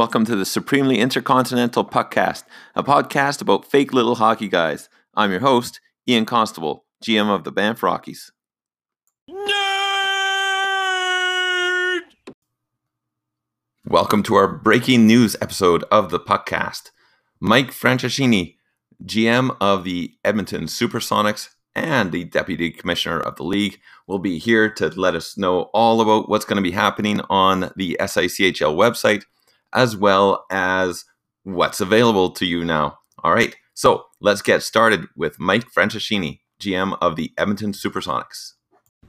Welcome to the Supremely Intercontinental Puckcast, a podcast about fake little hockey guys. I'm your host, Ian Constable, GM of the Banff Rockies. Nerd! Welcome to our breaking news episode of the Puckcast. Mike Franceschini, GM of the Edmonton Supersonics and the Deputy Commissioner of the League, will be here to let us know all about what's going to be happening on the SICHL website as well as what's available to you now. All right, so let's get started with Mike Franceschini, GM of the Edmonton Supersonics.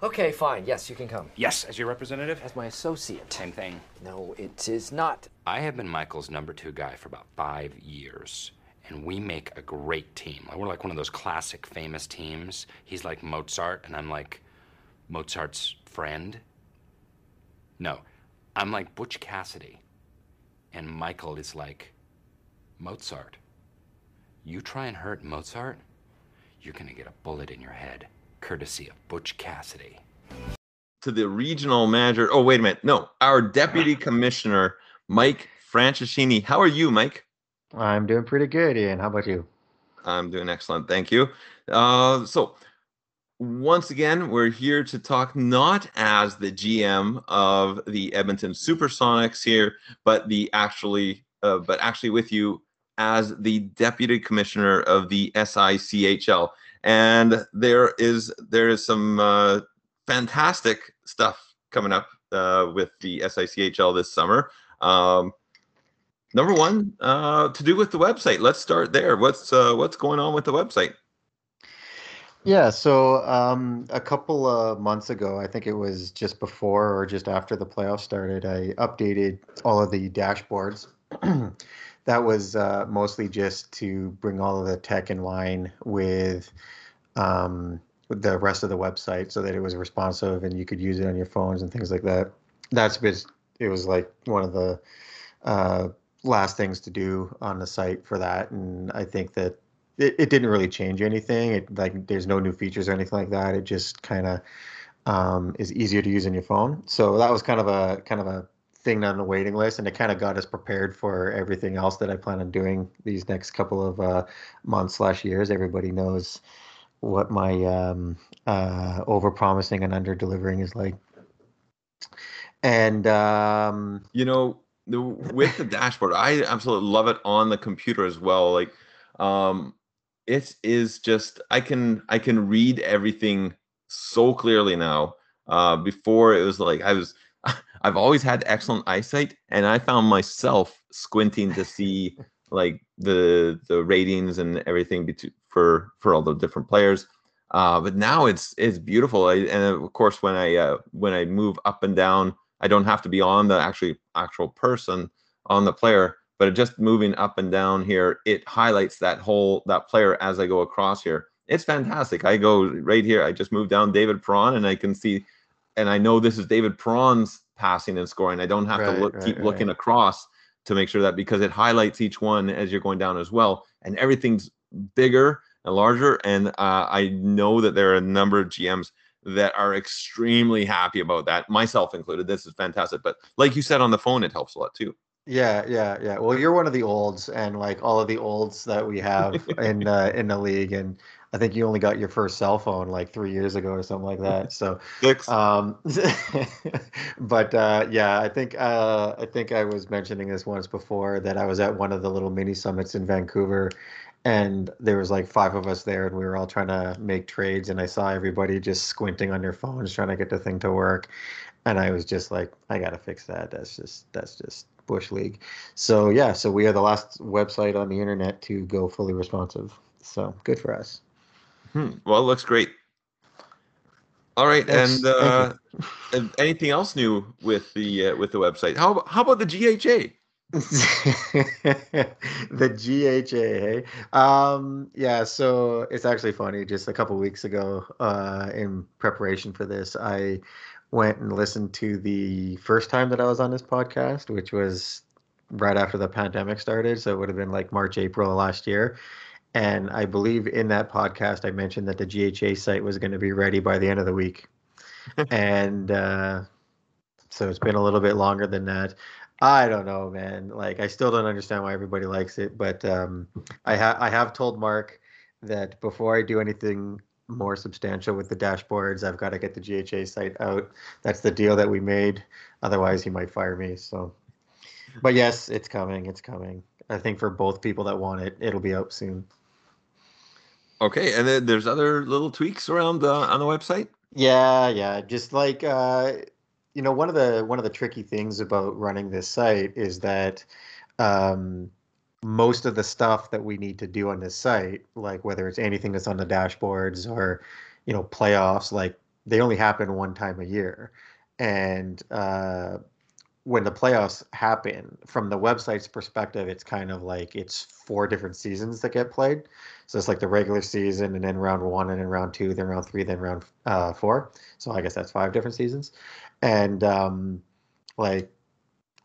Okay, fine. Yes, you can come. Yes, as your representative? As my associate. Same thing. No, it is not. I have been Michael's number two guy for about five years, and we make a great team. We're like one of those classic famous teams. He's like Mozart, and I'm like Mozart's friend. No, I'm like Butch Cassidy and Michael is like, Mozart. You try and hurt Mozart, you're gonna get a bullet in your head, courtesy of Butch Cassidy. To the regional manager. Oh, wait a minute. No, our deputy commissioner, Mike Franceschini. How are you, Mike? I'm doing pretty good, Ian. How about you? I'm doing excellent. Thank you. Uh, so, once again, we're here to talk not as the GM of the Edmonton Supersonics here, but the actually, uh, but actually with you as the deputy commissioner of the SICHL. And there is there is some uh, fantastic stuff coming up uh, with the SICHL this summer. Um, number one, uh, to do with the website. Let's start there. What's uh, what's going on with the website? Yeah, so um, a couple of months ago, I think it was just before or just after the playoffs started, I updated all of the dashboards. that was uh, mostly just to bring all of the tech in line with, um, the rest of the website so that it was responsive and you could use it on your phones and things like that. That's been, it was like one of the uh, last things to do on the site for that. And I think that it, it didn't really change anything. It like there's no new features or anything like that. It just kind of um, is easier to use on your phone. So that was kind of a kind of a thing on the waiting list, and it kind of got us prepared for everything else that I plan on doing these next couple of uh, months slash years. Everybody knows what my um, uh, over promising and under delivering is like. And um, you know, the, with the dashboard, I absolutely love it on the computer as well. Like, um, it is just I can I can read everything so clearly now. Uh, before it was like I was I've always had excellent eyesight, and I found myself squinting to see like the the ratings and everything between, for for all the different players. Uh, but now it's it's beautiful, I, and of course when I uh, when I move up and down, I don't have to be on the actually actual person on the player but just moving up and down here, it highlights that whole that player as I go across here. It's fantastic. I go right here. I just move down David Perron, and I can see, and I know this is David Perron's passing and scoring. I don't have right, to look, right, keep right. looking across to make sure that because it highlights each one as you're going down as well, and everything's bigger and larger. And uh, I know that there are a number of GMs that are extremely happy about that, myself included. This is fantastic. But like you said on the phone, it helps a lot too. Yeah, yeah, yeah. Well, you're one of the olds, and like all of the olds that we have in uh, in the league, and I think you only got your first cell phone like three years ago or something like that. So, Six. um, but uh, yeah, I think uh, I think I was mentioning this once before that I was at one of the little mini summits in Vancouver, and there was like five of us there, and we were all trying to make trades, and I saw everybody just squinting on their phones trying to get the thing to work, and I was just like, I gotta fix that. That's just that's just Bush League. So yeah, so we are the last website on the internet to go fully responsive. So good for us. Hmm. Well, it looks great. All right, and uh, anything else new with the uh, with the website? How how about the GHA? the GHA, hey? Um, yeah, so it's actually funny. Just a couple weeks ago, uh, in preparation for this, I went and listened to the first time that I was on this podcast, which was right after the pandemic started. So it would have been like March, April last year. And I believe in that podcast, I mentioned that the GHA site was going to be ready by the end of the week. and uh, so it's been a little bit longer than that. I don't know, man. Like, I still don't understand why everybody likes it, but um, I have I have told Mark that before I do anything more substantial with the dashboards, I've got to get the GHA site out. That's the deal that we made. Otherwise, he might fire me. So, but yes, it's coming. It's coming. I think for both people that want it, it'll be out soon. Okay, and then there's other little tweaks around uh, on the website. Yeah, yeah. Just like uh, you know, one of the one of the tricky things about running this site is that um, most of the stuff that we need to do on this site, like whether it's anything that's on the dashboards or you know playoffs, like they only happen one time a year, and uh, when the playoffs happen, from the website's perspective, it's kind of like it's four different seasons that get played. So it's like the regular season, and then round one, and then round two, then round three, then round uh, four. So I guess that's five different seasons, and um, like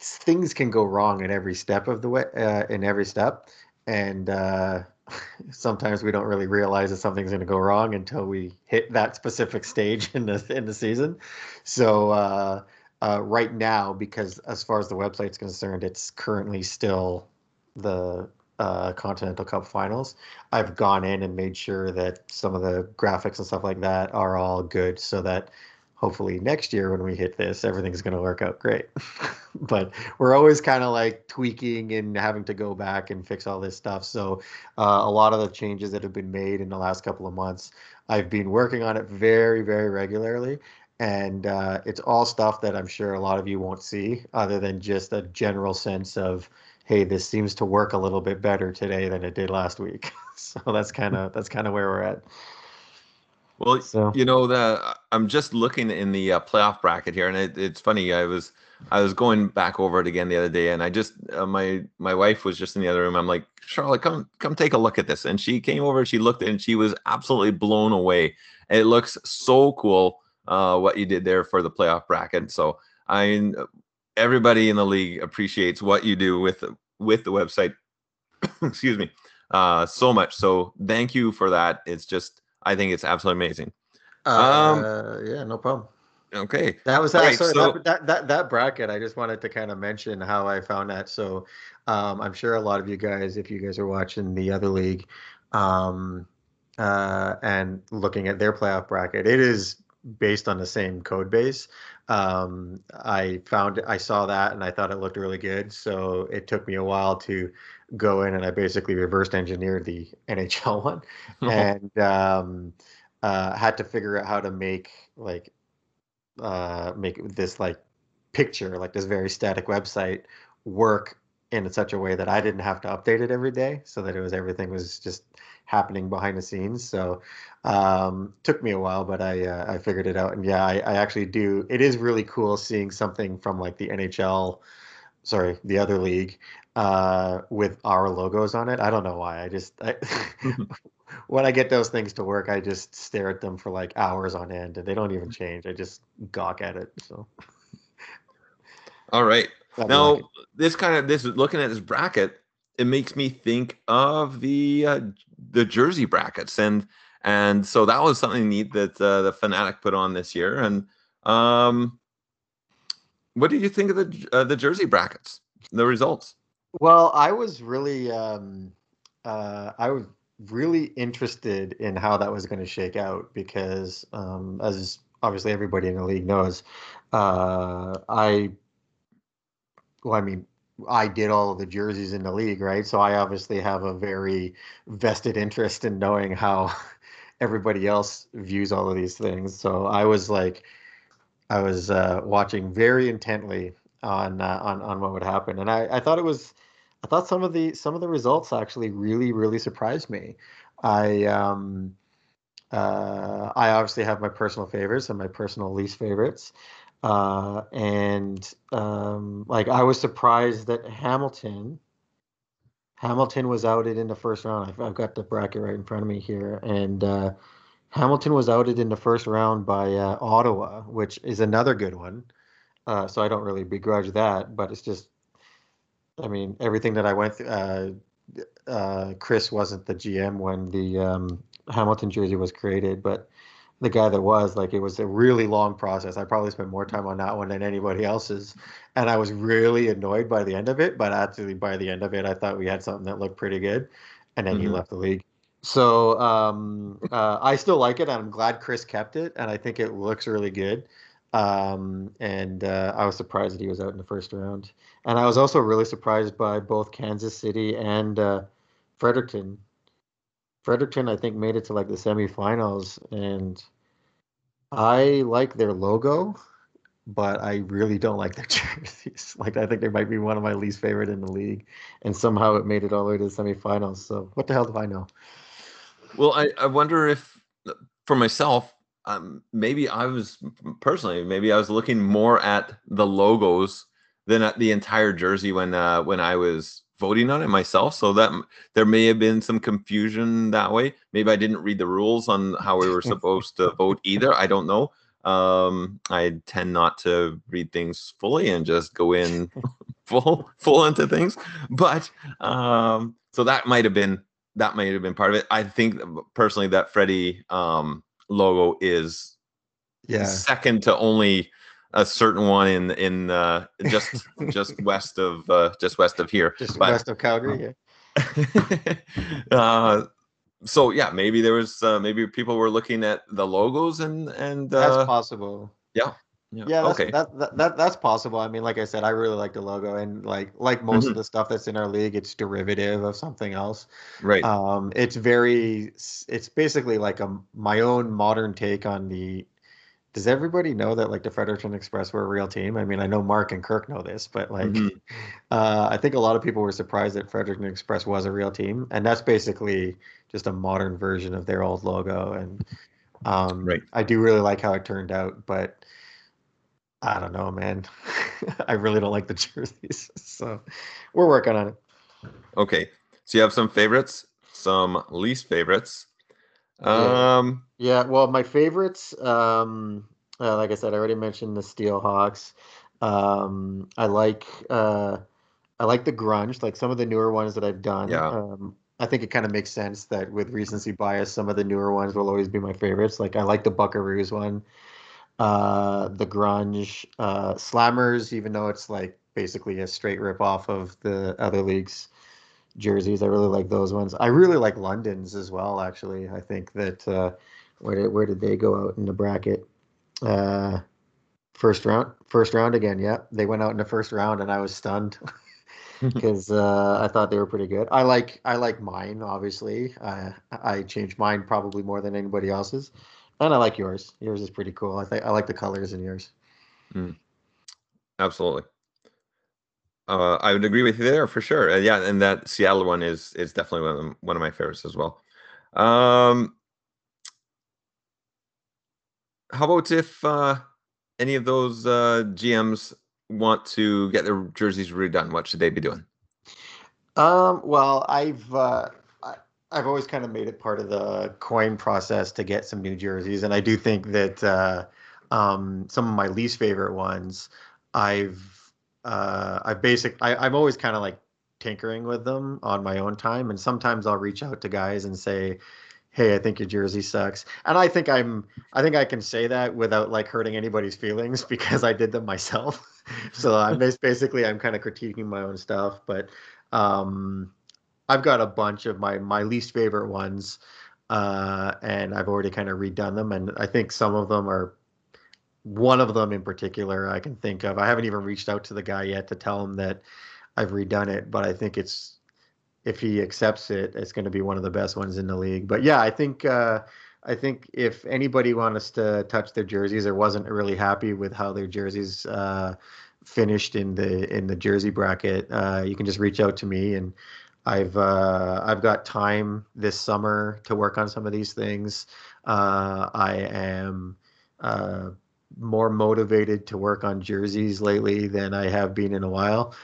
things can go wrong in every step of the way, uh, in every step, and uh, sometimes we don't really realize that something's going to go wrong until we hit that specific stage in the in the season. So uh, uh, right now because as far as the website's concerned, it's currently still the uh, Continental Cup finals. I've gone in and made sure that some of the graphics and stuff like that are all good so that hopefully next year when we hit this, everything's going to work out great. but we're always kind of like tweaking and having to go back and fix all this stuff. So uh, a lot of the changes that have been made in the last couple of months, I've been working on it very, very regularly and uh, it's all stuff that I'm sure a lot of you won't see, other than just a general sense of, hey, this seems to work a little bit better today than it did last week. so that's kind of that's kind of where we're at. Well, so. you know, the I'm just looking in the uh, playoff bracket here, and it, it's funny. I was I was going back over it again the other day, and I just uh, my my wife was just in the other room. I'm like, Charlotte, come come take a look at this, and she came over. She looked, and she was absolutely blown away. It looks so cool uh, what you did there for the playoff bracket. So I, everybody in the league appreciates what you do with with the website. Excuse me, uh, so much. So thank you for that. It's just I think it's absolutely amazing. Um, uh, yeah, no problem. Okay, that was right, sorry, so, that, that, that that bracket. I just wanted to kind of mention how I found that. So um, I'm sure a lot of you guys, if you guys are watching the other league, um, uh, and looking at their playoff bracket, it is based on the same code base. Um, I found I saw that and I thought it looked really good. So it took me a while to go in and I basically reversed engineered the NHL one and um, uh, had to figure out how to make like uh, make this like picture like this very static website work in such a way that I didn't have to update it every day, so that it was everything was just happening behind the scenes. So um, took me a while, but I uh, I figured it out. And yeah, I, I actually do. It is really cool seeing something from like the NHL, sorry, the other league, uh, with our logos on it. I don't know why. I just I, when I get those things to work, I just stare at them for like hours on end, and they don't even change. I just gawk at it. So. All right. now like this kind of this looking at this bracket, it makes me think of the uh, the jersey brackets and and so that was something neat that uh, the Fanatic put on this year. And um, what did you think of the uh, the jersey brackets, the results? Well, I was really um, uh, I was really interested in how that was going to shake out because, um, as obviously everybody in the league knows, uh, I well, I mean, I did all of the jerseys in the league, right? So I obviously have a very vested interest in knowing how everybody else views all of these things. So I was like, I was uh, watching very intently on uh, on on what would happen, and I, I thought it was, I thought some of the some of the results actually really really surprised me. I um, uh, I obviously have my personal favorites and my personal least favorites. Uh, and um, like I was surprised that Hamilton Hamilton was outed in the first round. I've, I've got the bracket right in front of me here, and uh, Hamilton was outed in the first round by uh, Ottawa, which is another good one. Uh, so I don't really begrudge that, but it's just, I mean, everything that I went through. Uh, uh, Chris wasn't the GM when the um, Hamilton jersey was created, but the guy that was like it was a really long process. I probably spent more time on that one than anybody else's, and I was really annoyed by the end of it. But actually, by the end of it, I thought we had something that looked pretty good, and then he Mhm. left the league. So um, uh, I still like it. I'm glad Chris kept it, and I think it looks really good. Um, and uh, I was surprised that he was out in the first round. And I was also really surprised by both Kansas City and uh, Fredericton. Fredericton, I think, made it to like the semifinals, and I like their logo, but I really don't like their jerseys. Like, I think they might be one of my least favorite in the league, and somehow it made it all the way to the semifinals. So, what the hell do I know? Well, I, I wonder if for myself, um, maybe I was personally, maybe I was looking more at the logos than at the entire jersey when uh, when I was voting on it myself. So that there may have been some confusion that way. Maybe I didn't read the rules on how we were supposed to vote either. I don't know. Um, I tend not to read things fully and just go in full full into things. But um, so that might have been that might have been part of it. I think personally that Freddie um, logo is Yeah, second to only a certain one in in uh, just just west of uh, just west of here. just But- west of Calgary. Yeah. uh, so yeah, maybe there was uh, maybe people were looking at the logos and and That's uh, possible. yeah, Yeah, that's, okay. that, that, that that's possible. I mean, like I said, I really like the logo, and like like most of the stuff that's in our league, it's derivative of something else. right. Um, it's very, it's basically like a my own modern take on the. Does everybody know that like the Fredericton Express were a real team? I mean, I know Mark and Kirk know this, but like, Mhm. uh, I think a lot of people were surprised that Fredericton Express was a real team, and that's basically just a modern version of their old logo. And um, Right. I do really like how it turned out, but I don't know, man. I really don't like the jerseys, so we're working on it. Okay, so you have some favorites, some least favorites. Yeah. Um, Yeah, well, my favorites, um, uh, like I said, I already mentioned the Steelhawks. Um, I like uh, I like the grunge, like some of the newer ones that I've done. Yeah. Um, I think it kind of makes sense that with recency bias, some of the newer ones will always be my favorites. Like I like the Buckaroos one, uh, the grunge, uh, Slammers, even though it's like basically a straight rip off of the other leagues jerseys. I really like those ones. I really like London's as well. Actually, I think that uh, where did where did they go out in the bracket? Uh, first round, first round again. Yeah, they went out in the first round, and I was stunned because uh, I thought they were pretty good. I like I like mine. Obviously, I changed mine probably more than anybody else's, and I like yours. Yours is pretty cool. I think I like the colors in yours. absolutely. Uh, I would agree with you there for sure. Uh, yeah, and that Seattle one is is definitely one of, one of my favorites as well. Um, how about if uh, any of those uh, GMs want to get their jerseys redone? What should they be doing? Um, well, I've uh, I've always kind of made it part of the coin process to get some new jerseys, and I do think that uh, um, some of my least favorite ones, I've uh, I basic I, I'm always kind of like tinkering with them on my own time, and sometimes I'll reach out to guys and say, "Hey, I think your jersey sucks," and I think I'm I think I can say that without like hurting anybody's feelings because I did them myself. so I'm basically I'm kind of critiquing my own stuff, but um, I've got a bunch of my my least favorite ones, uh, and I've already kind of redone them, and I think some of them are. One of them in particular I can think of. I haven't even reached out to the guy yet to tell him that I've redone it, but I think it's if he accepts it, it's going to be one of the best ones in the league. But yeah, I think uh, I think if anybody wants to touch their jerseys or wasn't really happy with how their jerseys uh, finished in the in the jersey bracket, uh, you can just reach out to me and I've uh, I've got time this summer to work on some of these things. Uh, I am uh, more motivated to work on jerseys lately than I have been in a while,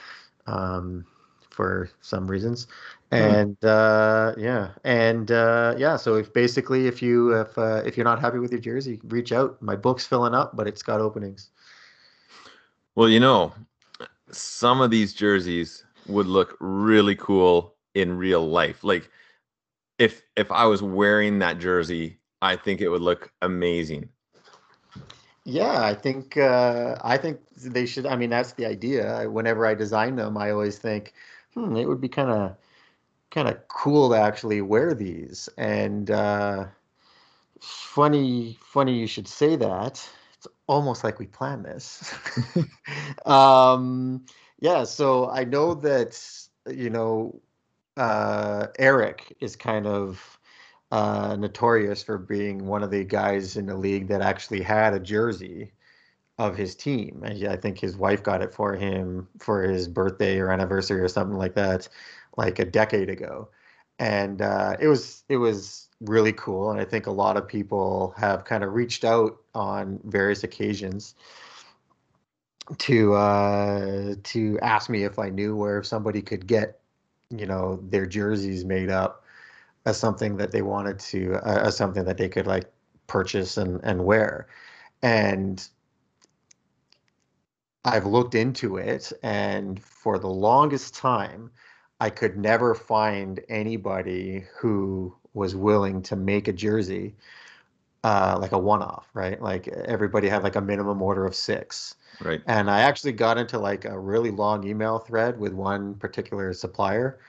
um, for some reasons. And uh, yeah, and uh, yeah. So if basically if you if uh, if you're not happy with your jersey, reach out. My book's filling up, but it's got openings. Well, you know, some of these jerseys would look really cool in real life. Like if if I was wearing that jersey I think it would look amazing. Yeah, I think uh, I think they should. I mean, that's the idea. Whenever I design them, I always think, hmm, it would be kind of kind of cool to actually wear these. And uh, funny, funny you should say that. It's almost like we planned this. um, yeah, so I know that you know uh, Eric is kind of uh, notorious for being one of the guys in the league that actually had a jersey of his team. And I think his wife got it for him for his birthday or anniversary or something like that, like a decade ago. And uh, it was it was really cool. And I think a lot of people have kind of reached out on various occasions to uh, to ask me if I knew where somebody could get, you know, their jerseys made up as something that they wanted to uh, as something that they could like purchase and and wear. And I've looked into it and for the longest time I could never find anybody who was willing to make a jersey uh, like a one-off, right? Like everybody had like a minimum order of six. Right. And I actually got into like a really long email thread with one particular supplier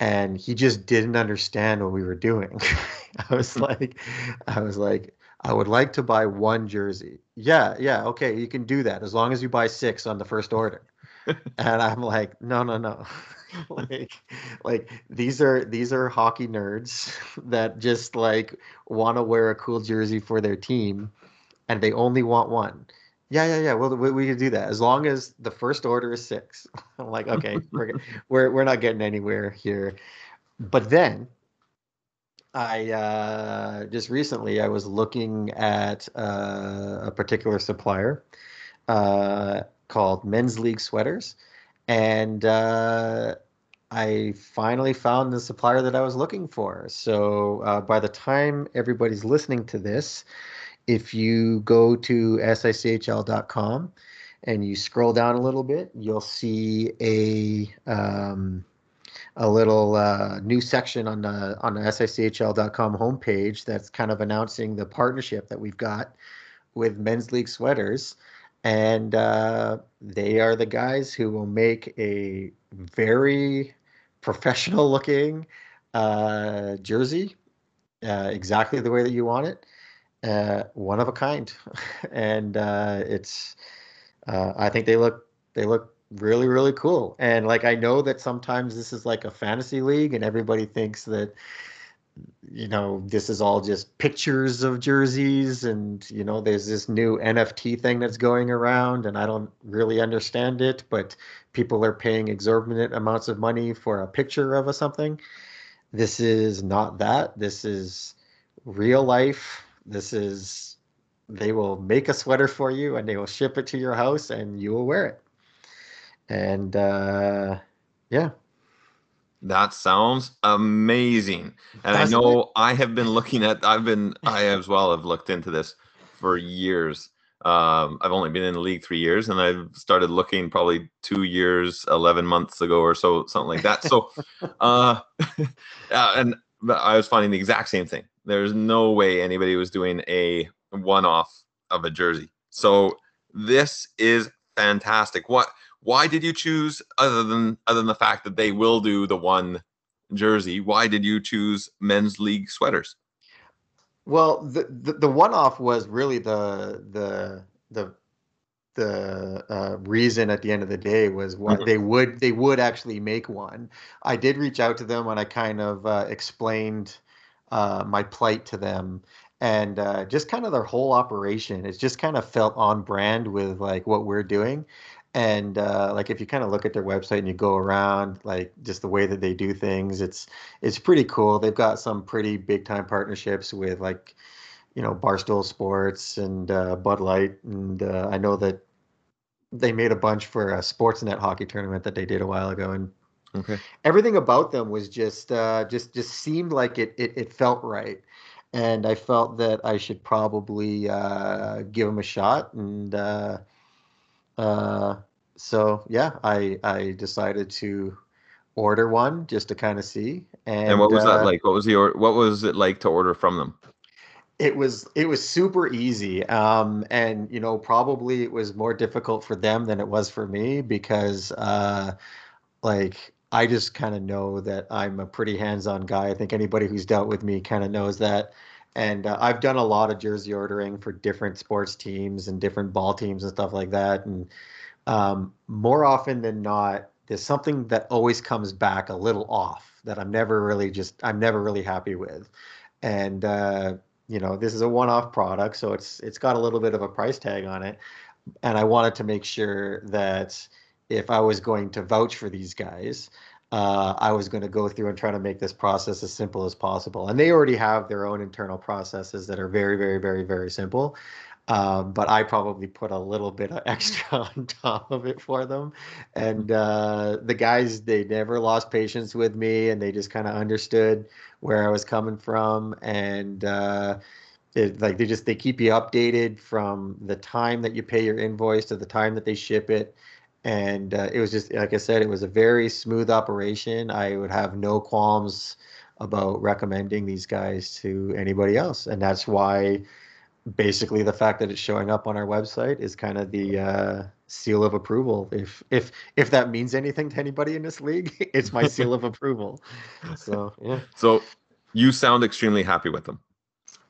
and he just didn't understand what we were doing. I was like, I was like, I would like to buy one jersey. Yeah, yeah, okay, you can do that as long as you buy six on the first order. and I'm like, no, no, no. like like these are these are hockey nerds that just like want to wear a cool jersey for their team and they only want one yeah, yeah, yeah. Well, we, we could do that as long as the first order is six. I'm like, okay, we're we're we're not getting anywhere here. But then, I uh, just recently I was looking at uh, a particular supplier uh, called Men's League Sweaters, and uh, I finally found the supplier that I was looking for. So uh, by the time everybody's listening to this if you go to sichl.com and you scroll down a little bit, you'll see a um, a little uh, new section on the on the sichl.com homepage that's kind of announcing the partnership that we've got with Men's League Sweaters, and uh, they are the guys who will make a very professional looking uh, jersey, uh, exactly the way that you want it uh, one of a kind, and uh, it's. Uh, I think they look they look really really cool, and like I know that sometimes this is like a fantasy league, and everybody thinks that you know this is all just pictures of jerseys and you know there's this new nft thing that's going around and i don't really understand it but people are paying exorbitant amounts of money for a picture of a something this is not that this is real life this is they will make a sweater for you and they will ship it to your house and you will wear it. And uh, yeah. That sounds amazing. And Doesn't I know it? I have been looking at I've been I as well have looked into this for years. Um, I've only been in the league three years, and I've started looking probably two years, eleven months ago or so, something like that. So, uh, and I was finding the exact same thing. There's no way anybody was doing a one off of a jersey. So this is fantastic. What why did you choose other than other than the fact that they will do the one jersey, why did you choose men's league sweaters? Well, the the, the one off was really the the the the uh, reason at the end of the day was what mm-hmm. they would they would actually make one. I did reach out to them and I kind of uh, explained uh, my plight to them and uh, just kind of their whole operation it's just kind of felt on brand with like what we're doing and uh, like if you kind of look at their website and you go around like just the way that they do things it's it's pretty cool. They've got some pretty big time partnerships with like you know barstool sports and uh, bud light. And uh, i know that they made a bunch for a sportsnet hockey tournament that they did a while ago. And Okay. Everything about them was just uh, just just seemed like it, it it felt right, and I felt that I should probably uh, give them a shot, and uh, so yeah, I I decided to order one just to kind of see. And, and what was that uh, like? What was the or- what was it like to order from them? it was it was super easy um and you know probably it was more difficult for them than it was for me because uh like i just kind of know that i'm a pretty hands-on guy i think anybody who's dealt with me kind of knows that and uh, i've done a lot of jersey ordering for different sports teams and different ball teams and stuff like that. And um more often than not there's something that always comes back a little off that i'm never really just i'm never really happy with. And uh you know this is a one-off product so it's it's got a little bit of a price tag on it. And i wanted to make sure that if i was going to vouch for these guys uh, i was going to go through and try to make this process as simple as possible and they already have their own internal processes that are very very very very simple um, but I probably put a little bit of extra on top of it for them. And uh, the guys, they never lost patience with me and they just kind of understood where I was coming from. And uh, it, like they just they keep you updated from the time that you pay your invoice to the time that they ship it. And uh, it was just like I said, it was a very smooth operation. I would have no qualms about recommending these guys to anybody else, and that's why basically the fact that it's showing up on our website is kind of the uh, seal of approval. If if if that means anything to anybody in this league, it's my seal of approval. So yeah. So you sound extremely happy with them.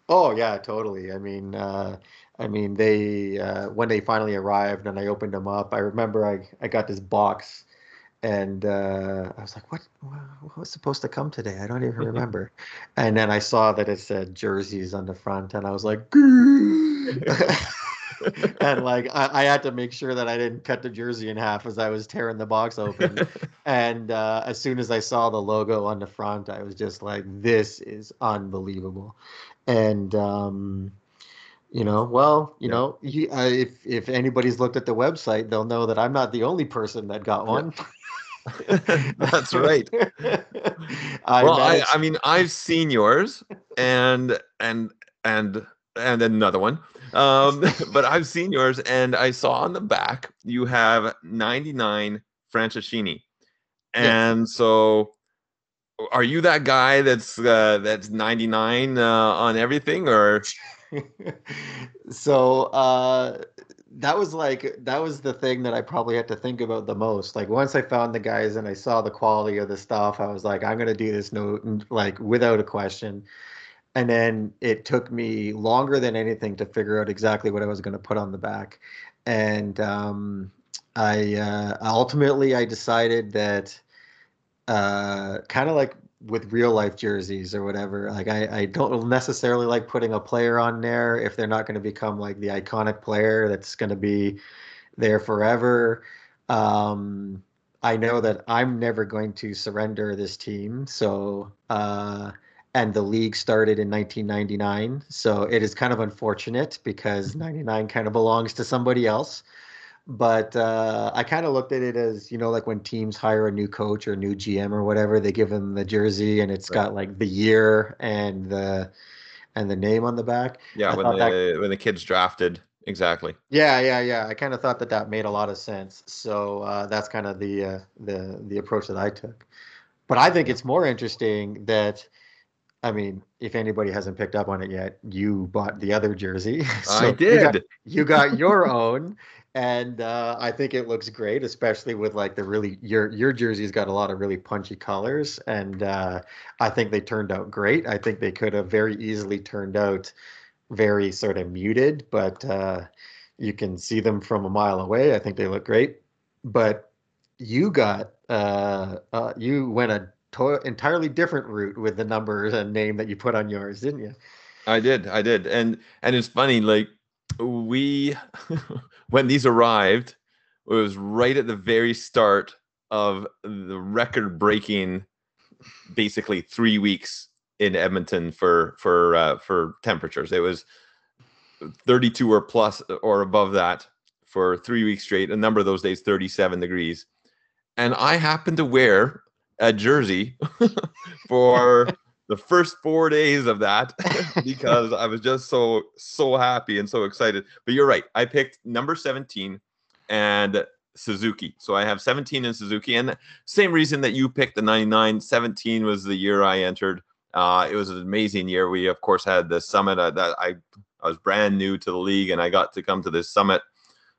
Oh yeah, totally. I mean, uh, I mean they uh, when they finally arrived and I opened them up, I remember I I got this box and uh, I was like, what, what was supposed to come today? I don't even remember. and then I saw that it said jerseys on the front, and I was like, and like I, I, had to make sure that I didn't cut the jersey in half as I was tearing the box open. and uh, as soon as I saw the logo on the front, I was just like, this is unbelievable. And um, you know well you yeah. know you, uh, if if anybody's looked at the website they'll know that i'm not the only person that got one. That's right. I well, I, I mean, I've seen yours, and and and and another one. Um, but I've seen yours, and I saw on the back you have 99 Franceschini, and so are you that guy that's uh, that's 99 uh, on everything, or? so uh that was like that was the thing that I probably had to think about the most. Like once I found the guys and I saw the quality of the stuff, I was like, I'm gonna do this no like without a question. And then it took me longer than anything to figure out exactly what I was gonna put on the back. And um, I uh, ultimately I decided that uh, kind of like with real life jerseys or whatever. Like I, I don't necessarily like putting a player on there if they're not going to become like the iconic player that's going to be there forever. Um, I know that I'm never going to surrender this team. So, uh, and the league started in 1999. So it is kind of unfortunate because 99 kind of belongs to somebody else but uh, I kind of looked at it as you know, like when teams hire a new coach or new GM or whatever, they give them the jersey and it's right. got like the year and the and the name on the back. Yeah, I when the that, when the kids drafted, exactly. Yeah, yeah, yeah. I kind of thought that that made a lot of sense. So uh, that's kind of the uh, the the approach that I took. But I think it's more interesting that. I mean, if anybody hasn't picked up on it yet, you bought the other jersey. so I did. You got, you got your own, and uh, I think it looks great, especially with like the really your your jersey's got a lot of really punchy colors, and uh, I think they turned out great. I think they could have very easily turned out very sort of muted, but uh, you can see them from a mile away. I think they look great, but you got uh, uh, you went a to- entirely different route with the numbers and name that you put on yours, didn't you? I did, I did, and and it's funny like we when these arrived, it was right at the very start of the record breaking basically three weeks in Edmonton for for uh, for temperatures. It was 32 or plus or above that for three weeks straight. A number of those days, 37 degrees. And I happened to wear a jersey for the first four days of that because I was just so so happy and so excited. But you're right. I picked number 17 and Suzuki. So I have 17 in Suzuki. And same reason that you picked the 99. 17 was the year I entered. Uh, it was an amazing year. We of course had the summit uh, that I I was brand new to the league and I got to come to this summit.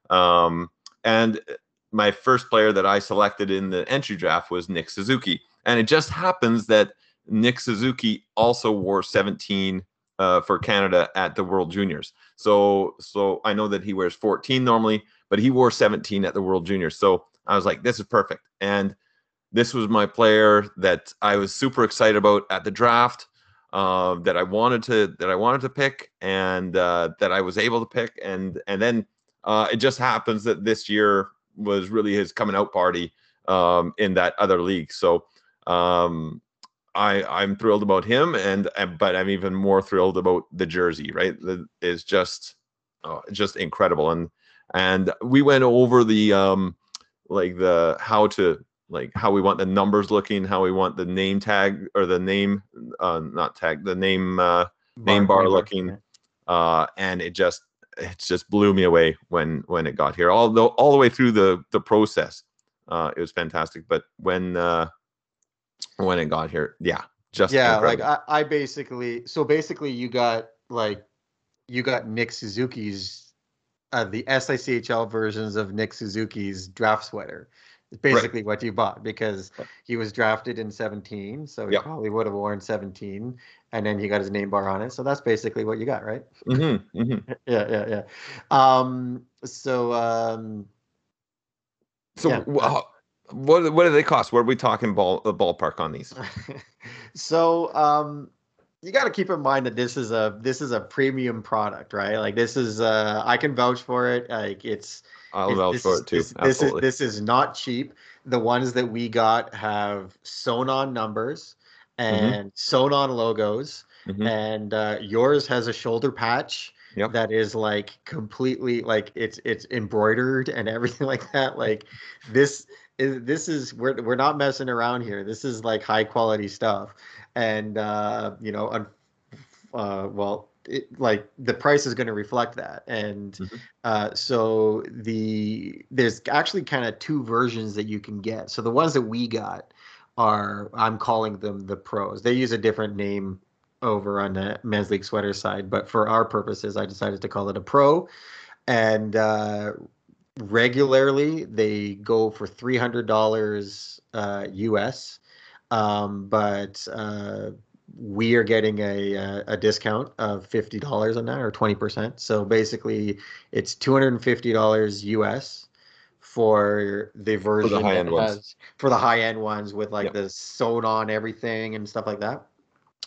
Um, and my first player that I selected in the entry draft was Nick Suzuki. And it just happens that Nick Suzuki also wore 17 uh, for Canada at the World Juniors. So so I know that he wears 14 normally, but he wore 17 at the World Juniors. So I was like, this is perfect. And this was my player that I was super excited about at the draft. Uh, that I wanted to that I wanted to pick and uh, that I was able to pick and and then uh, it just happens that this year was really his coming out party um, in that other league. So um, I I'm thrilled about him, and, but I'm even more thrilled about the jersey. Right, is just oh, just incredible, and and we went over the um like the how to like how we want the numbers looking, how we want the name tag or the name uh not tag the name uh name bar, bar looking, uh and it just it just blew me away when when it got here. Although all the way through the the process, uh, it was fantastic. But when uh, when it got here, yeah, just yeah. Incredible. Like I, I basically so basically you got like you got Nick Suzuki's uh, the SICHL versions of Nick Suzuki's draft sweater. It's basically right. what you bought because he was drafted in 17, so he yep. probably would have worn 17 and then he got his name bar on it. So that's basically what you got, right? Mm-hmm, mm-hmm. yeah, yeah, yeah. Um, so, um, so yeah. Uh, what what do they cost? What are we talking ball the ballpark on these? so, um, you got to keep in mind that this is a this is a premium product, right? Like this is uh, I can vouch for it. Like it's. I'll vouch for it too. This, this is this is not cheap. The ones that we got have sewn on numbers Mm-hmm. and mm-hmm. sewn on logos. Mm-hmm. And uh, yours has a shoulder patch yep. that is like completely like it's it's embroidered and everything like that. Like this is this is we're we're not messing around here. This is like high quality stuff. And uh, you know, uh, well, it, like the price is going to reflect that and mm-hmm. uh, so the there's actually kind of two versions that you can get so the ones that we got are I'm calling them the pros. They use a different name over on the men's league sweater side, but for our purposes, I decided to call it a pro. And uh, regularly, they go for three hundred dollars uh, US, um, but uh, we are getting a a discount of fifty dollars on that, or twenty percent. So basically, it's two hundred and fifty dollars US for the version for the high end ones. For the high end ones with like the sewn on everything and stuff like that.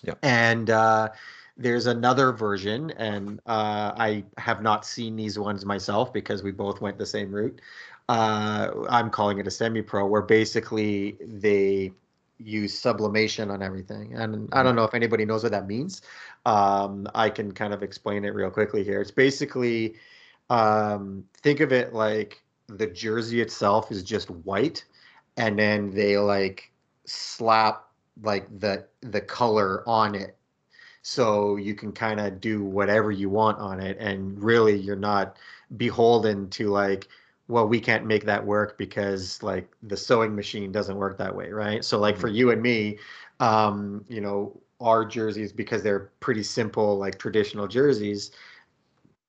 Yeah. And uh, there's another version, and uh, I have not seen these ones myself because we both went the same route. Uh, I'm calling it a semi pro, where basically they use sublimation on everything. And I don't mm-hmm. know if anybody knows what that means. Um, I can kind of explain it real quickly here. It's basically um, think of it like the jersey itself is just white and then they like slap like the the color on it so you can kind of do whatever you want on it and really you're not beholden to like well we can't make that work because like the sewing machine doesn't work that way right so like for mm-hmm. you and me um you know our jerseys because they're pretty simple like traditional jerseys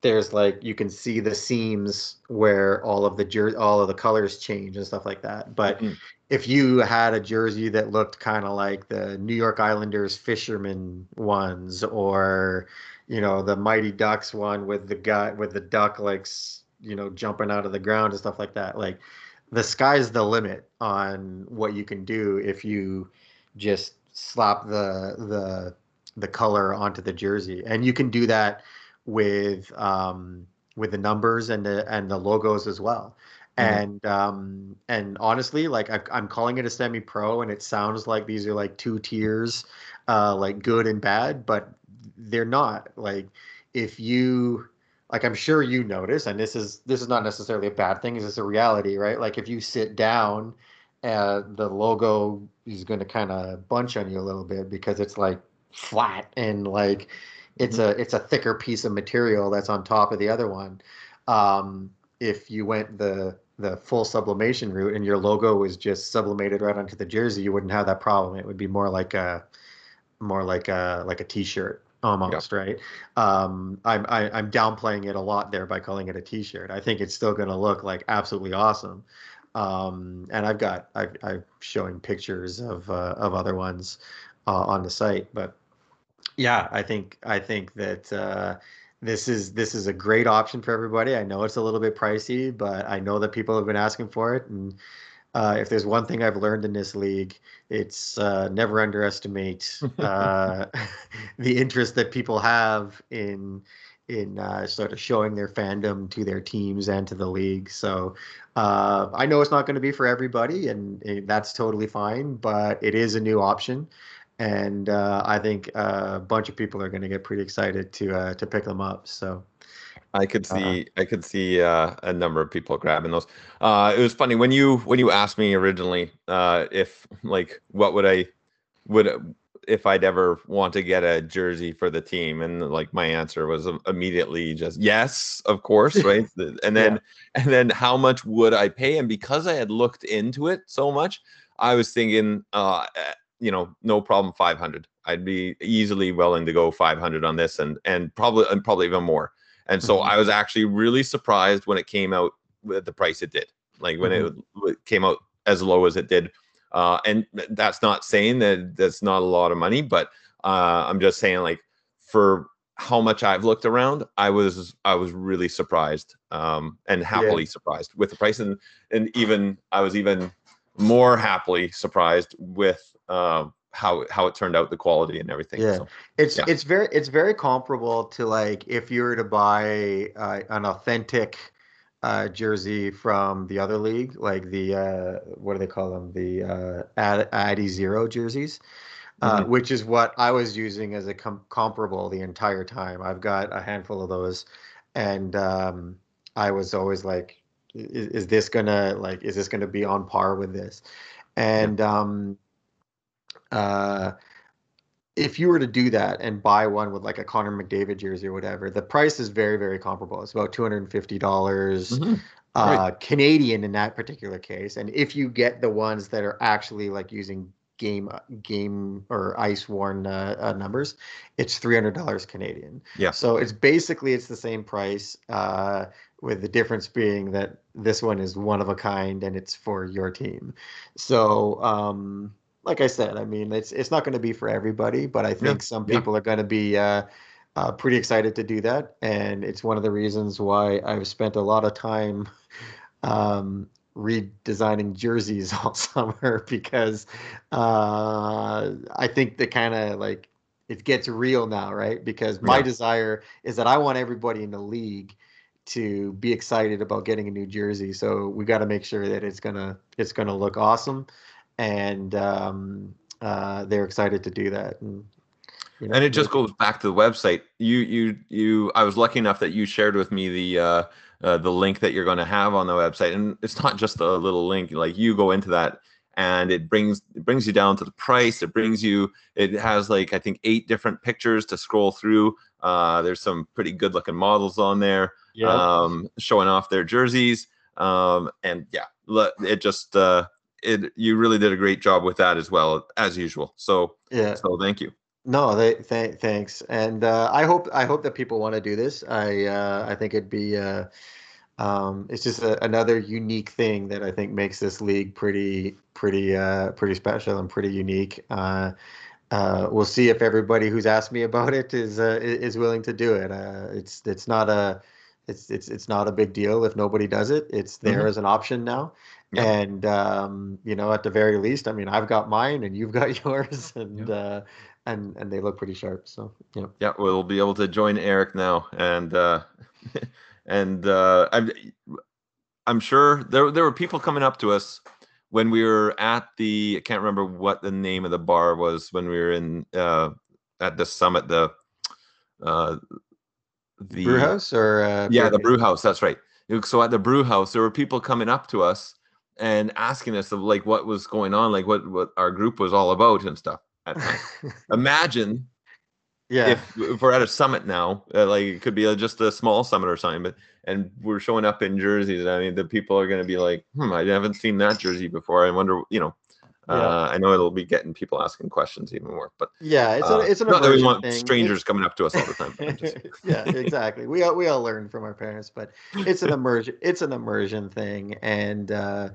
there's like you can see the seams where all of the jer- all of the colors change and stuff like that. But mm-hmm. if you had a jersey that looked kind of like the New York Islanders fisherman ones, or you know the Mighty Ducks one with the guy with the duck like you know jumping out of the ground and stuff like that, like the sky's the limit on what you can do if you just slap the the the color onto the jersey, and you can do that with um, with the numbers and the and the logos as well. Mm-hmm. And um, and honestly, like I, I'm calling it a semi pro, and it sounds like these are like two tiers, uh, like good and bad, but they're not. Like if you like I'm sure you notice, and this is this is not necessarily a bad thing, it's a reality, right? Like if you sit down, uh, the logo is going to kind of bunch on you a little bit because it's like flat and like it's mm-hmm. a it's a thicker piece of material that's on top of the other one. Um, if you went the the full sublimation route and your logo was just sublimated right onto the jersey, you wouldn't have that problem. It would be more like a more like a like a t-shirt almost right um i'm I, i'm downplaying it a lot there by calling it a t-shirt i think it's still going to look like absolutely awesome um and i've got i've, i'm showing pictures of uh, of other ones uh, on the site but yeah i think i think that uh this is this is a great option for everybody i know it's a little bit pricey but i know that people have been asking for it and uh, if there's one thing I've learned in this league, it's uh, never underestimate uh, the interest that people have in in uh, sort of showing their fandom to their teams and to the league. So uh, I know it's not going to be for everybody, and, and, that's totally fine. But it is a new option, and uh, I think a bunch of people are going to get pretty excited to to pick them up. So. I could uh-huh. see uh, I could see uh, a number of people grabbing those. Uh, it was funny when you when you asked me originally uh, if like what would I would if I'd ever want to get a jersey for the team, and like my answer was immediately just yes, of course, right? and then yeah. and then how much would I pay? And because I had looked into it so much, I was thinking, uh, you know, no problem, five hundred. I'd be easily willing to go five hundred on this, and and probably and probably even more. And so mm-hmm. I was actually really surprised when it came out with the price it did. Like when mm-hmm. it came out as low as it did. Uh, and that's not saying that that's not a lot of money, but uh, I'm just saying like for how much I've looked around, I was I was really surprised um, and happily yeah. surprised with the price, and and even I was even more happily surprised with uh, how how it turned out, the quality and everything. Yeah, so, it's yeah. it's very it's very comparable to like if you were to buy uh, an authentic uh, jersey from the other league, like the uh, what do they call them, the uh, Ad, Adizero jerseys. Uh, mm-hmm. which is what I was using as a com- comparable the entire time. I've got a handful of those, and um, I was always like, is, "Is this gonna like? Is this gonna be on par with this?" And um, uh, if you were to do that and buy one with like a Connor McDavid jersey or whatever, the price is very, very comparable. It's about two hundred and fifty dollars mm-hmm. uh, right. Canadian in that particular case. And if you get the ones that are actually like using game game or ice worn uh, uh, numbers, it's three hundred dollars Canadian. Yeah. So it's basically it's the same price. Uh, with the difference being that this one is one of a kind and it's for your team. So um, like I said, I mean, it's it's not going to be for everybody, but I think yeah. some people yeah. are going to be uh, uh, pretty excited to do that, and it's one of the reasons why I've spent a lot of time um, redesigning jerseys all summer because uh, I think the kind of like it gets real now, right? Because my yeah. desire is that I want everybody in the league to be excited about getting a new jersey. So we got to make sure that it's gonna it's gonna look awesome and um, uh, they're excited to do that. And, you know, and it just goes back to the website. You, you, you. I was lucky enough that you shared with me the uh, uh, the link that you're going to have on the website, and it's not just a little link. Like you go into that, and it brings it brings you down to the price. It brings you. It has like I think eight different pictures to scroll through. Uh, there's some pretty good looking models on there, yeah. um, showing off their jerseys. Um, and yeah, it just uh, it you really did a great job with that as well as usual. So yeah, so thank you. No, they th- thanks, and uh, I hope I hope that people want to do this. I uh, I think it'd be uh, um, it's just a, another unique thing that I think makes this league pretty pretty uh, pretty special and pretty unique. Uh, uh, we'll see if everybody who's asked me about it is uh, is willing to do it. Uh, it's it's not a it's it's it's not a big deal if nobody does it. It's there mm-hmm. as an option now, yeah. And um, you know, at the very least, I mean, I've got mine and you've got yours, and yeah. uh, and and they look pretty sharp. So yeah. Yeah, we'll be able to join Eric now, and uh, and uh, I'm I'm sure there there were people coming up to us when we were at the I can't remember what the name of the bar was when we were in uh, at the summit the uh, the brew house or uh, yeah the brew house that's right so at the brew house there were people coming up to us and asking us of like what was going on, like what what our group was all about and stuff. Imagine, yeah, if, if, we're at a summit now, uh, like it could be a, just a small summit or something, but and we're showing up in jerseys. I mean, the people are going to be like, hmm, I haven't seen that jersey before. I wonder, you know, Uh, I know it'll be getting people asking questions even more, but Yeah, it's uh, a, it's an not that we want thing. strangers coming up to us all the time. just- yeah, exactly. We all, we all learn from our parents, but it's an immersion it's an immersion thing, and uh,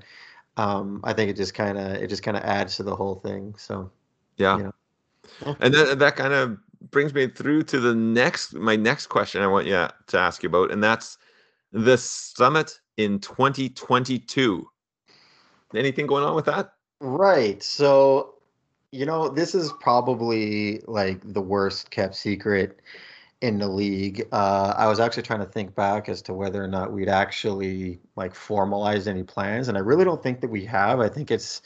um, I think it just kind of it just kind of adds to the whole thing. So yeah. you know. Yeah. And that that kind of brings me through to the next my next question I want you to ask you about, and that's the summit in 2022. Anything going on with that? Right. So, you know, this is probably like the worst kept secret in the league. Uh, I was actually trying to think back as to whether or not we'd actually like formalized any plans, and I really don't think that we have. I think it's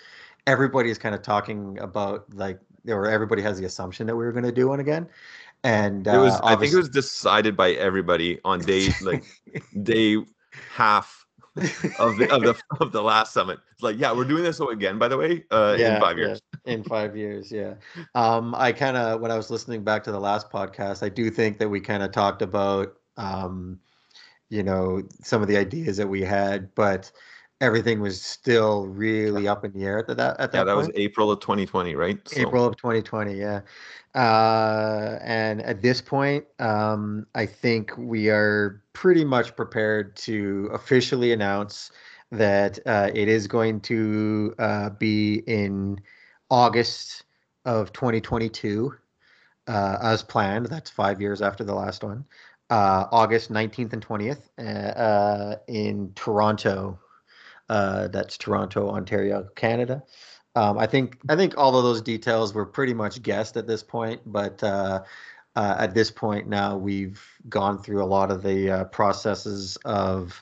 everybody's kind of talking about like, or everybody has the assumption that we were going to do one again. And It was uh, I think it was decided by everybody on day like day half of the of the of the last summit. It's like, yeah, we're doing this again, by the way, uh, in five yeah, years. in five years, yeah. Um, I kind of when I was listening back to the last podcast, I do think that we kind of talked about, um, you know, some of the ideas that we had, but everything was still really up in the air at that at that Yeah, that was. April of 2020, right? So- April of 2020, yeah. Uh, and at this point, um, I think we are pretty much prepared to officially announce that uh, it is going to uh, be in August of 2022, uh, as planned. That's five years after the last one. Uh, August 19th and 20th uh, uh, in Toronto. Uh, that's Toronto, Ontario, Canada. Um, I think I think all of those details were pretty much guessed at this point, but uh, uh, at this point now we've gone through a lot of the uh, processes of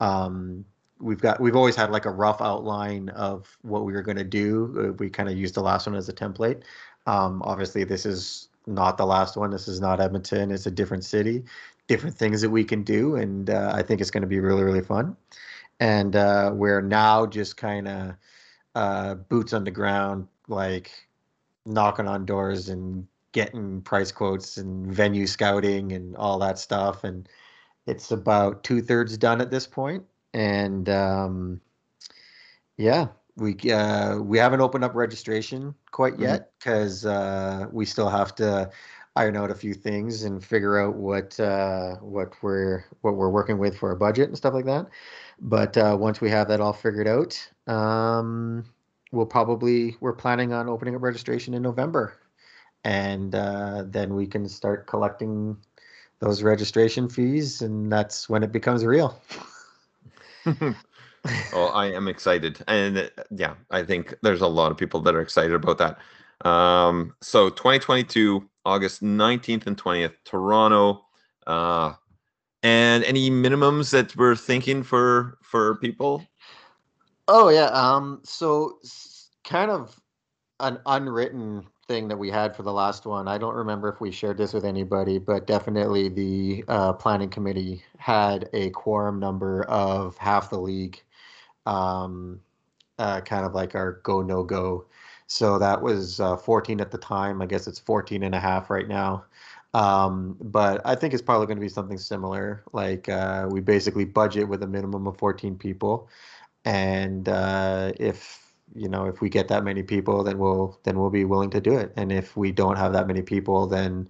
um, we've got we've always had like a rough outline of what we were going to do. Uh, we kind of used the last one as a template. Um, obviously, this is not the last one. This is not Edmonton. It's a different city, different things that we can do, and I think it's going to be really really fun. And uh, we're now just kind of uh, boots on the ground, like knocking on doors and getting price quotes and venue scouting and all that stuff. And it's about two thirds done at this point. And um, yeah, we uh, we haven't opened up registration quite Mhm. yet because uh, we still have to iron out a few things and figure out what uh, what we're what we're working with for a budget and stuff like that. But uh, once we have that all figured out, um, we'll probably we're planning on opening up registration in November, and uh, then we can start collecting those registration fees, and that's when it becomes real. well, I am excited, and uh, yeah, I think there's a lot of people that are excited about that. Um, so 2022, August 19th and 20th, Toronto. Uh, and any minimums that we're thinking for for people? Oh yeah. Um. So kind of an unwritten thing that we had for the last one. I don't remember if we shared this with anybody, but definitely the uh, planning committee had a quorum number of half the league. Um, uh, kind of like our go no go. So that was uh, 14 at the time. I guess it's 14 and a half right now. Um, but I think it's probably going to be something similar. Like uh, we basically budget with a minimum of 14 people and uh, if you know if we get that many people then we'll then we'll be willing to do it and if we don't have that many people then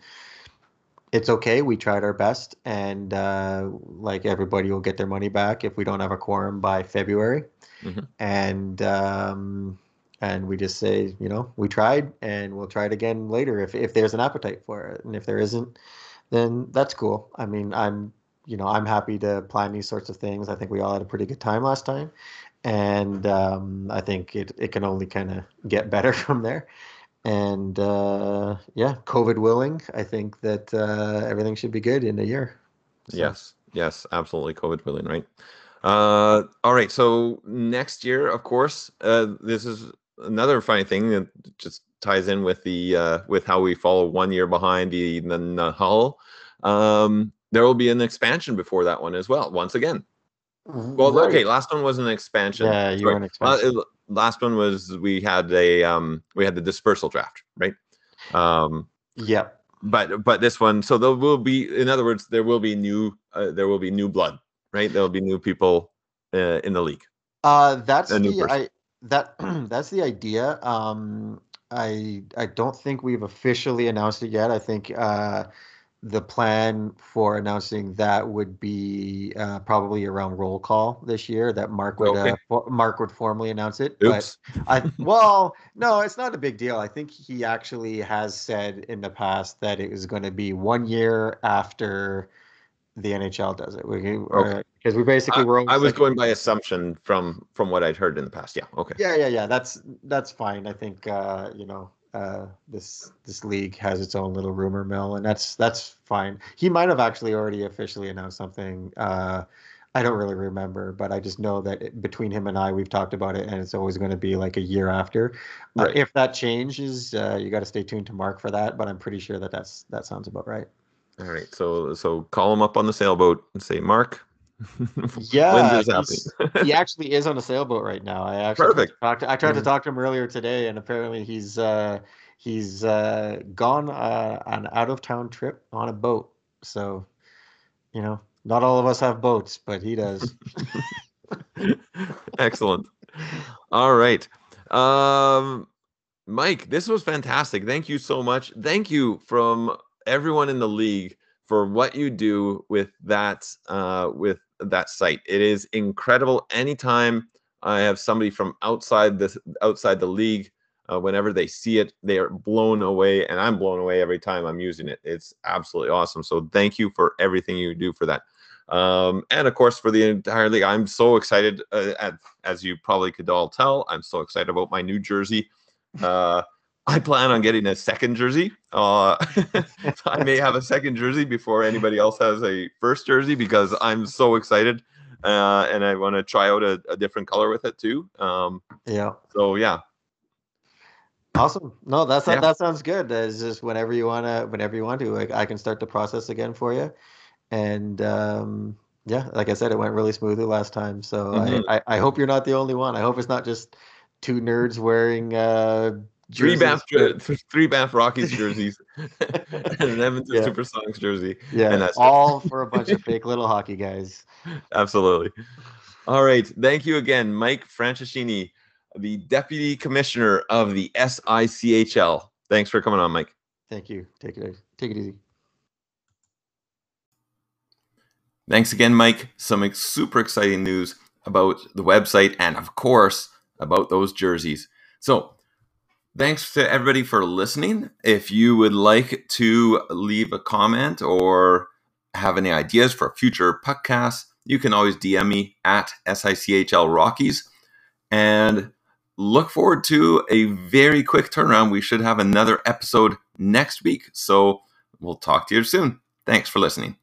it's okay we tried our best and uh, like everybody will get their money back if we don't have a quorum by february Mhm. and um, and we just say you know we tried and we'll try it again later if, if there's an appetite for it and if there isn't then that's cool i mean i'm you know i'm happy to plan these sorts of things i think we all had a pretty good time last time and um, I think it, it can only kind of get better from there. And uh, yeah, COVID willing, I think that uh, everything should be good in a year. So- Yes, yes, absolutely. COVID willing, right? Uh, all right. So next year, of course, uh, this is another funny thing that just ties in with the uh, with how we follow one year behind the the, Hull. Um, there will be an expansion before that one as well. Once again, well, Right. okay. Last one was an expansion. Yeah, you Sorry. were an expansion. uh, last one was we had a um we had the dispersal draft, right? Um, Yep. but but this one so there will be in other words there will be new uh, there will be new blood right there will be new people uh, in the league Uh, that's A new the person. I that that's the idea. Um, I I don't think we've officially announced it yet. I think uh, the plan for announcing that would be uh, probably around roll call this year. That Mark would Okay. uh, for, Mark would formally announce it. Oops. But I well, no, it's not a big deal. I think he actually has said in the past that it was going to be one year after the NHL does it. We Okay. Because we basically I, were. I was like- going by assumption from from what I'd heard in the past. Yeah. Okay. yeah, yeah, yeah. That's that's fine. I think uh, you know uh, this this league has its own little rumor mill, and that's that's fine. He might have actually already officially announced something. Uh, I don't really remember, but I just know that it, between him and I, we've talked about it, and it's always going to be like a year after. Uh, Right. if that changes, uh, you got to stay tuned to Mark for that. But I'm pretty sure that that's that sounds about right. All right. So so call him up on the sailboat and say, Mark. Yeah, When's this happening? he actually is on a sailboat right now. I actually Perfect. Talked to, I tried to Mhm. talk to him earlier today, and apparently he's uh, he's uh, gone uh, an out of town trip on a boat. So, you know, not all of us have boats, but he does. Excellent. All right. Um Mike, this was fantastic. Thank you so much. Thank you from everyone in the league for what you do with that uh with that site. It is incredible anytime I have somebody from outside this outside the league uh, whenever they see it, they are blown away, and I'm blown away every time I'm using it. It's absolutely awesome. So thank you for everything you do for that um, and of course for the entire league. I'm so excited, uh, at, as you probably could all tell. I'm so excited about my new jersey. Uh, I plan on getting a second jersey. Uh, I may have a second jersey before anybody else has a first jersey because I'm so excited, uh, and I want to try out a, a different color with it too. Um, yeah, so yeah, awesome. No, that's Yeah. that sounds good. It's just whenever you wanna, whenever you want to, like, I can start the process again for you. And um, yeah, like I said, it went really smoothly last time. So Mhm. I, I, I hope you're not the only one. I hope it's not just two nerds wearing uh, three Banff, uh, three Banff Rockies jerseys, and an Edmonton Yeah. Supersonics jersey. Yeah, and that's all for a bunch of fake little hockey guys. Absolutely. All right. Thank you again, Mike Franceschini, the Deputy Commissioner of the SICHL. Thanks for coming on, Mike. Thank you. Take it take it easy. Thanks again, Mike. Some super exciting news about the website and, of course, about those jerseys. So, thanks to everybody for listening. If you would like to leave a comment or have any ideas for future podcasts, you can always DM me at SICHL Rockies. And look forward to a very quick turnaround. We should have another episode next week. So, we'll talk to you soon. Thanks for listening.